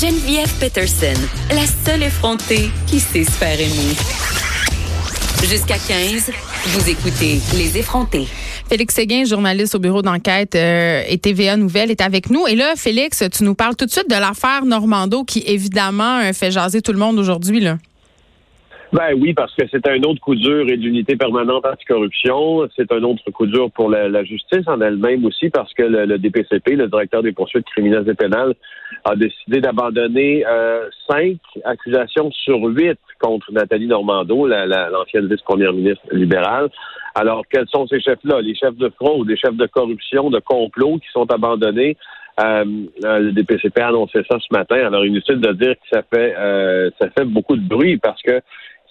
Geneviève Peterson, la seule effrontée qui sait se faire aimer. Jusqu'à 15, vous écoutez Les effrontés. Félix Séguin, journaliste au bureau d'enquête euh, et TVA Nouvelle, est avec nous. Et là, Félix, tu nous parles tout de suite de l'affaire Normando qui, évidemment, euh, fait jaser tout le monde aujourd'hui. Ben oui, parce que c'est un autre coup dur et d'unité permanente anticorruption. C'est un autre coup dur pour la, la justice en elle-même aussi, parce que le, DPCP, le directeur des poursuites criminelles et pénales, a décidé d'abandonner euh, cinq accusations sur huit contre Nathalie Normando, l'ancienne la, vice-première ministre libérale. Alors, quels sont ces chefs-là? Les chefs de fraude, les chefs de corruption, de complot qui sont abandonnés. Euh, le DPCP a annoncé ça ce matin. Alors, inutile de dire que ça fait euh, ça fait beaucoup de bruit parce que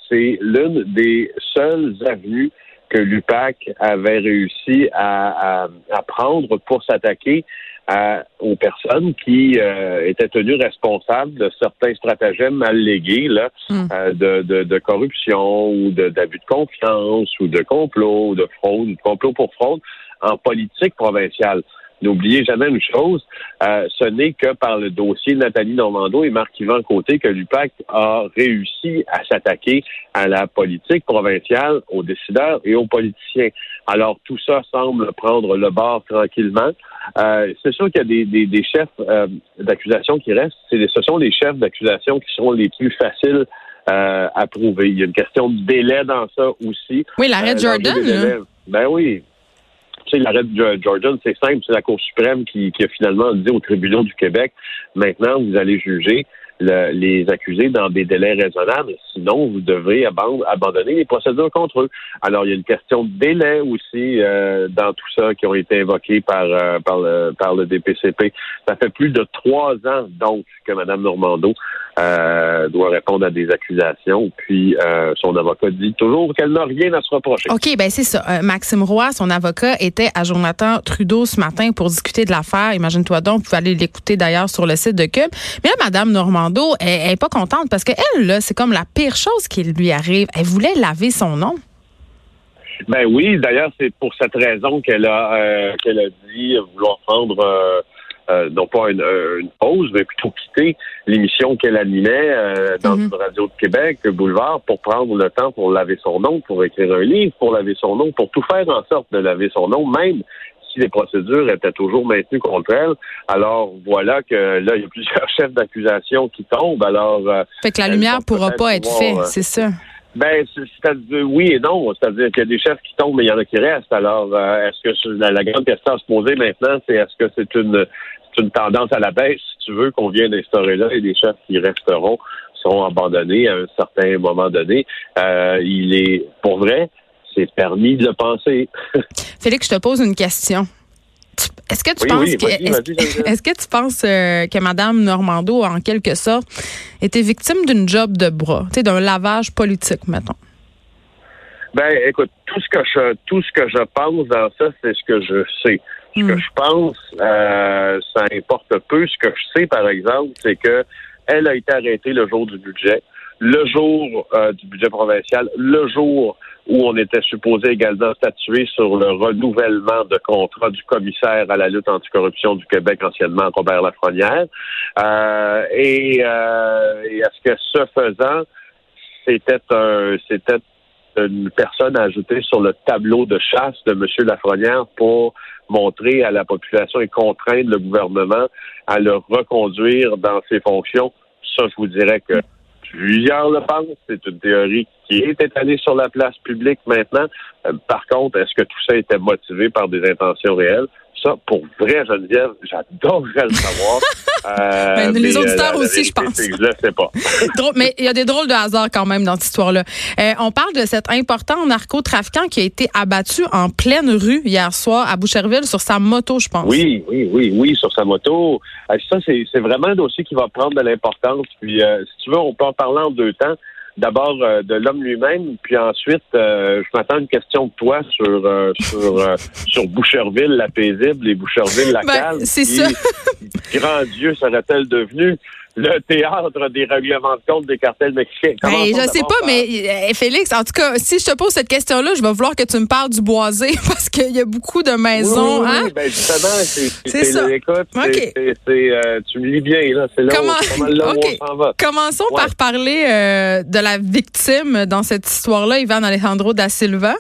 c'est l'une des seules avenues que l'UPAC avait réussi à, prendre pour s'attaquer aux personnes qui euh, étaient tenues responsables de certains stratagèmes mal légués là, hmm. euh, de, de, corruption ou d'abus de, confiance ou de complot ou de fraude, de complot pour fraude en politique provinciale. N'oubliez jamais une chose, euh, ce n'est que par le dossier Nathalie Normando et Marc-Yvan Côté que l'UPAC a réussi à s'attaquer à la politique provinciale, aux décideurs et aux politiciens. Alors, tout ça semble prendre le bord tranquillement. Euh, c'est sûr qu'il y a des, des, des chefs euh, d'accusation qui restent. C'est, ce sont les chefs d'accusation qui sont les plus faciles euh, à prouver. Il y a une question de délai dans ça aussi. Oui, l'arrêt de Jordan. Ben oui, l'arrêt de Jordan, c'est simple, c'est la Cour suprême qui, qui, a finalement dit au tribunal du Québec, maintenant, vous allez juger les accusés dans des délais raisonnables. Sinon, vous devrez abandonner les procédures contre eux. Alors, il y a une question de délai aussi euh, dans tout ça qui ont été évoqués par, euh, par, le, par le DPCP. Ça fait plus de trois ans, donc, que Mme Normando euh, doit répondre à des accusations. Puis, son avocat dit toujours qu'elle n'a rien à se reprocher. OK, ben c'est ça. Maxime Roy, son avocat, était à Jonathan Trudeau ce matin pour discuter de l'affaire. Imagine-toi donc, vous pouvez aller l'écouter d'ailleurs sur le site de Cube. Mais là, Mme Normando, elle, est pas contente parce qu'elle, là, c'est comme la pire chose qui lui arrive. Elle voulait laver son nom. Ben oui, d'ailleurs, c'est pour cette raison qu'elle a euh, qu'elle a dit vouloir prendre euh, euh, non pas une, pause, mais plutôt quitter l'émission qu'elle animait dans mm-hmm. une radio de Québec, Boulevard, pour prendre le temps pour laver son nom, pour écrire un livre, pour laver son nom, pour tout faire en sorte de laver son nom, même les procédures étaient toujours maintenues contre elle. Alors voilà que là, il y a plusieurs chefs d'accusation qui tombent. Alors euh, fait que la lumière pourra pas être faite, euh, c'est ça. Ben, c'est-à-dire oui et non. C'est-à-dire qu'il y a des chefs qui tombent, mais il y en a qui restent. Alors, euh, est-ce que la, grande question à se poser maintenant, c'est est-ce que c'est une une tendance à la baisse, si tu veux, qu'on vient d'instaurer là, et des chefs qui resteront seront abandonnés à un certain moment donné. il est pour vrai, c'est permis de le penser. Félix, je te pose une question. Est-ce que tu penses que est-ce, que tu penses euh, que Mme Normando, en quelque sorte, était victime d'une job de bras, d'un lavage politique, mettons? Ben, écoute, tout ce que je tout ce que je pense dans ça, c'est ce que je sais. Ce que hmm. je pense, euh, ça importe peu. Ce que je sais, par exemple, c'est que elle a été arrêtée le jour du budget le jour euh, du budget provincial, le jour où on était supposé également statuer sur le renouvellement de contrat du commissaire à la lutte anticorruption du Québec, anciennement Robert Lafrenière. Euh, et, euh, est-ce que ce faisant, c'était c'était une personne ajoutée sur le tableau de chasse de M. Lafrenière pour montrer à la population et contraindre le gouvernement à le reconduire dans ses fonctions? Ça, je vous dirais que Plusieurs le pensent. C'est une théorie qui est étalée sur la place publique maintenant. Euh, par contre, est-ce que tout ça était motivé par des intentions réelles? Ça, pour vrai, Geneviève, j'adorerais le savoir. Euh, les auditeurs euh, aussi, je pense. Je ne sais pas. mais il y a des drôles de hasard quand même dans cette histoire-là. on parle de cet important narcotrafiquant qui a été abattu en pleine rue hier soir à Boucherville sur sa moto, je pense. Oui, oui, oui, oui, sur sa moto. ça, c'est vraiment un dossier qui va prendre de l'importance. Puis, si tu veux, on peut en parler en deux temps d'abord euh, de l'homme lui-même, puis ensuite, euh, je m'attends à une question de toi sur euh, sur sur Boucherville, la paisible, et Boucherville, la ben, calme. C'est ça. grand Dieu serait-elle devenue? Le théâtre des règlements de compte des cartels mexicains. Ben, je sais pas, mais euh, Félix, en tout cas, si je te pose cette question-là, je vais vouloir que tu me parles du boisé parce qu'il y a beaucoup de maisons. Oui, hein? oui, ben justement, c'est ça. Écoute, euh, tu me lis bien, là. C'est là, Comment... là où on s'en va. Commençons par parler euh, de la victime dans cette histoire-là, Ivan Alejandro da Silva.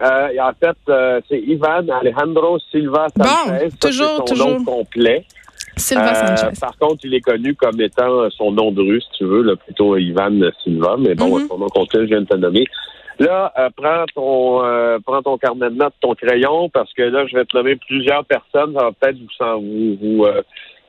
en fait, c'est Ivan Alejandro Silva Sanchez. Bon, toujours, son toujours. Nom complet. Silva euh, Sanchez. par contre, il est connu comme étant son nom de rue, si tu veux, là, plutôt Ivan Silva, mais bon, mm-hmm. son nom complet, je viens de te nommer. Là, euh, prends ton euh, prends ton carnet de notes, ton crayon, parce que là, je vais te nommer plusieurs personnes. Ça va peut-être vous vous, vous,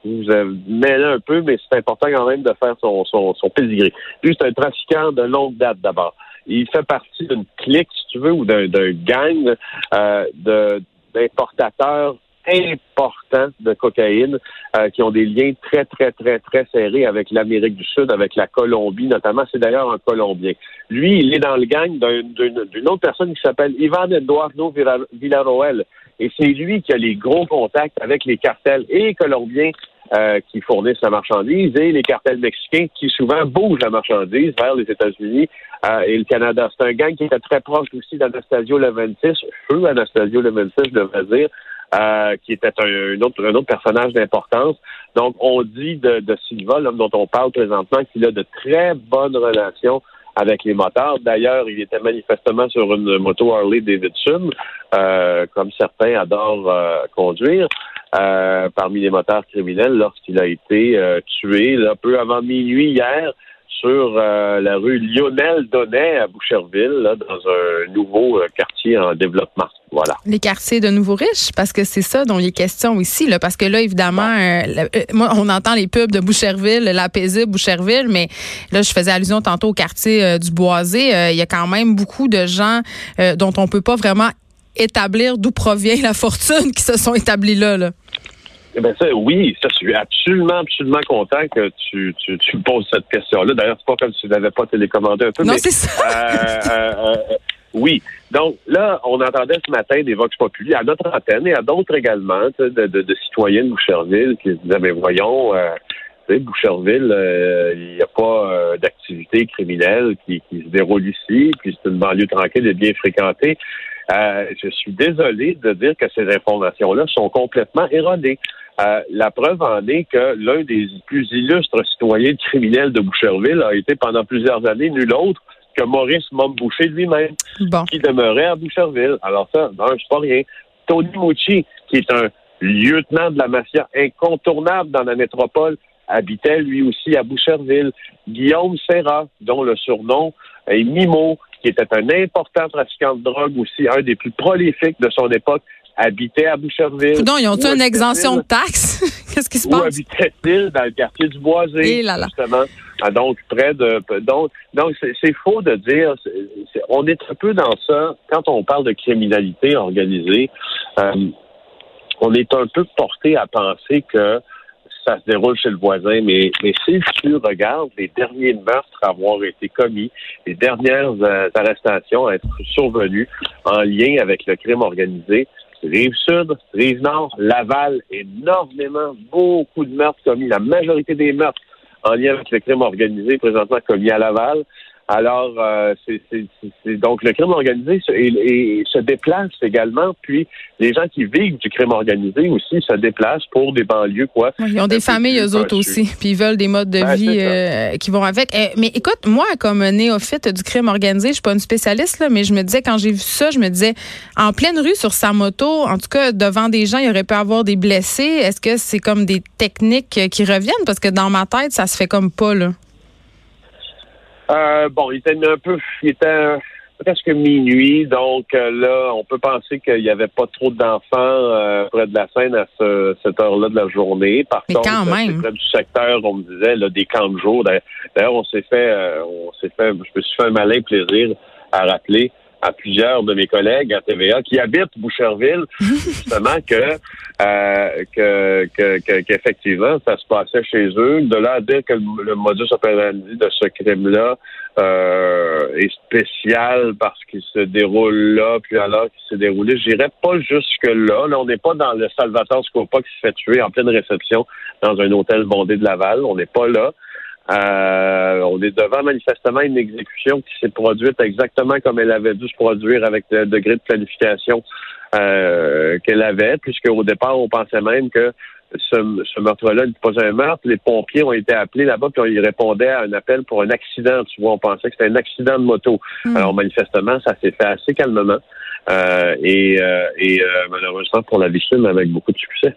vous, vous mêler un peu, mais c'est important quand même de faire son, son, son pédigré. Lui, c'est un trafiquant de longue date d'abord. Il fait partie d'une clique, si tu veux, ou d'un gang euh, de d'importateurs importants de cocaïne euh, qui ont des liens très, très, très, très serrés avec l'Amérique du Sud, avec la Colombie notamment. C'est d'ailleurs un Colombien. Lui, il est dans le gang d'une autre personne qui s'appelle Ivan Eduardo Villarroel. Et c'est lui qui a les gros contacts avec les cartels et colombiens euh, qui fournissent la marchandise et les cartels mexicains qui souvent bougent la marchandise vers les États-Unis euh, et le Canada. C'est un gang qui était très proche aussi d'Anastasio Leventis, feu Anastasio Leventis, je devrais dire, euh, qui était un, autre, un autre personnage d'importance. Donc, on dit de, de Silva, l'homme dont on parle présentement, qu'il a de très bonnes relations avec les motards. D'ailleurs, il était manifestement sur une moto Harley Davidson, euh, comme certains adorent euh, conduire, parmi les motards criminels lorsqu'il a été tué là, peu avant minuit hier sur euh, la rue Lionel Donnet à Boucherville, là, dans un nouveau euh, quartier en développement. Voilà. Les quartiers de nouveaux riches, parce que c'est ça dont il est question ici, là, parce que là, évidemment, euh, moi, on entend les pubs de Boucherville, la paisible Boucherville, mais là, je faisais allusion tantôt au quartier du Boisé. il y a quand même beaucoup de gens dont on peut pas vraiment établir d'où provient la fortune qui se sont établis là. là. Eh ben ça, oui, ça, je suis absolument, absolument content que tu, tu, tu poses cette question-là. D'ailleurs, c'est pas comme si tu n'avais pas télécommandé un peu. Non, c'est ça. Euh, euh, euh, oui. Donc là, on entendait ce matin des Vox Populi à notre antenne et à d'autres également, de, de, de, citoyens de Boucherville qui disaient, mais voyons, euh, Boucherville, il n'y a pas d'activité criminelle qui, qui se déroule ici, puis c'est une banlieue tranquille et bien fréquentée. je suis désolé de dire que ces informations-là sont complètement erronées. Euh, la preuve en est que l'un des plus illustres citoyens criminels de Boucherville a été pendant plusieurs années nul autre que Maurice Momboucher lui-même, qui demeurait à Boucherville. Alors ça, non, c'est pas rien. Tony Mucci, qui est un lieutenant de la mafia incontournable dans la métropole, habitait lui aussi à Boucherville. Guillaume Serra, dont le surnom est Mimo, qui était un important trafiquant de drogue aussi, un des plus prolifiques de son époque, habitait à Boucherville. Donc, ils ont une exemption de taxes? Qu'est-ce qui se passe? Où habitait-il dans le quartier du Boisé, Et là justement? Ah, donc, près de... Donc, donc c'est faux de dire... on est un peu dans ça, quand on parle de criminalité organisée, euh, on est un peu porté à penser que ça se déroule chez le voisin, mais, mais si tu regardes les derniers meurtres à avoir été commis, les dernières euh, arrestations à être survenues en lien avec le crime organisé, Rive-Sud, Rive-Nord, Laval, énormément, beaucoup de meurtres commis. La majorité des meurtres en lien avec le crime organisé présentement commis à Laval. Alors, euh, c'est donc le crime organisé se, et, se déplace également, puis les gens qui vivent du crime organisé aussi se déplacent pour des banlieues, quoi. ils ont des familles, eux autres aussi, puis ils veulent des modes de ben, vie euh, qui vont avec. Eh, mais écoute, moi, comme néophyte du crime organisé, je suis pas une spécialiste, là, mais je me disais, quand j'ai vu ça, je me disais, en pleine rue, sur sa moto, en tout cas, devant des gens, il aurait pu avoir des blessés. Est-ce que c'est comme des techniques qui reviennent? Parce que dans ma tête, ça se fait comme pas, là. Euh, bon, il était un peu, il était presque minuit, donc euh, là, on peut penser qu'il n'y avait pas trop d'enfants euh, près de la scène à cette heure-là de la journée. Par contre, près du secteur, on me disait là, des camps de jour. D'ailleurs, on s'est fait, on s'est fait, je me suis fait un malin plaisir à rappeler à plusieurs de mes collègues à TVA qui habitent Boucherville, justement, que, euh, que, qu'effectivement, ça se passait chez eux. De là à dire que le, modus operandi de ce crime-là euh, est spécial parce qu'il se déroule là, puis alors qu'il s'est déroulé, j'irais pas jusque-là. Là, on n'est pas dans le Salvatore Scopa qui se fait tuer en pleine réception dans un hôtel bondé de Laval. On n'est pas là. Euh, on est devant manifestement une exécution qui s'est produite exactement comme elle avait dû se produire avec le degré de planification euh, qu'elle avait, puisque au départ, on pensait même que ce, meurtre-là n'était pas un meurtre. Les pompiers ont été appelés là-bas, puis ils répondaient à un appel pour un accident. Tu vois, on pensait que c'était un accident de moto. Hmm. Alors, manifestement, ça s'est fait assez calmement. Euh, et, euh, et euh, malheureusement pour la victime avec beaucoup de succès.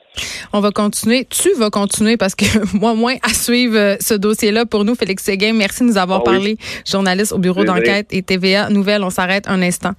On va continuer. Tu vas continuer parce que moi, moins à suivre ce dossier-là pour nous, Félix Séguin. Merci de nous avoir ah parlé. Journaliste au bureau d'enquête et TVA Nouvelle. On s'arrête un instant.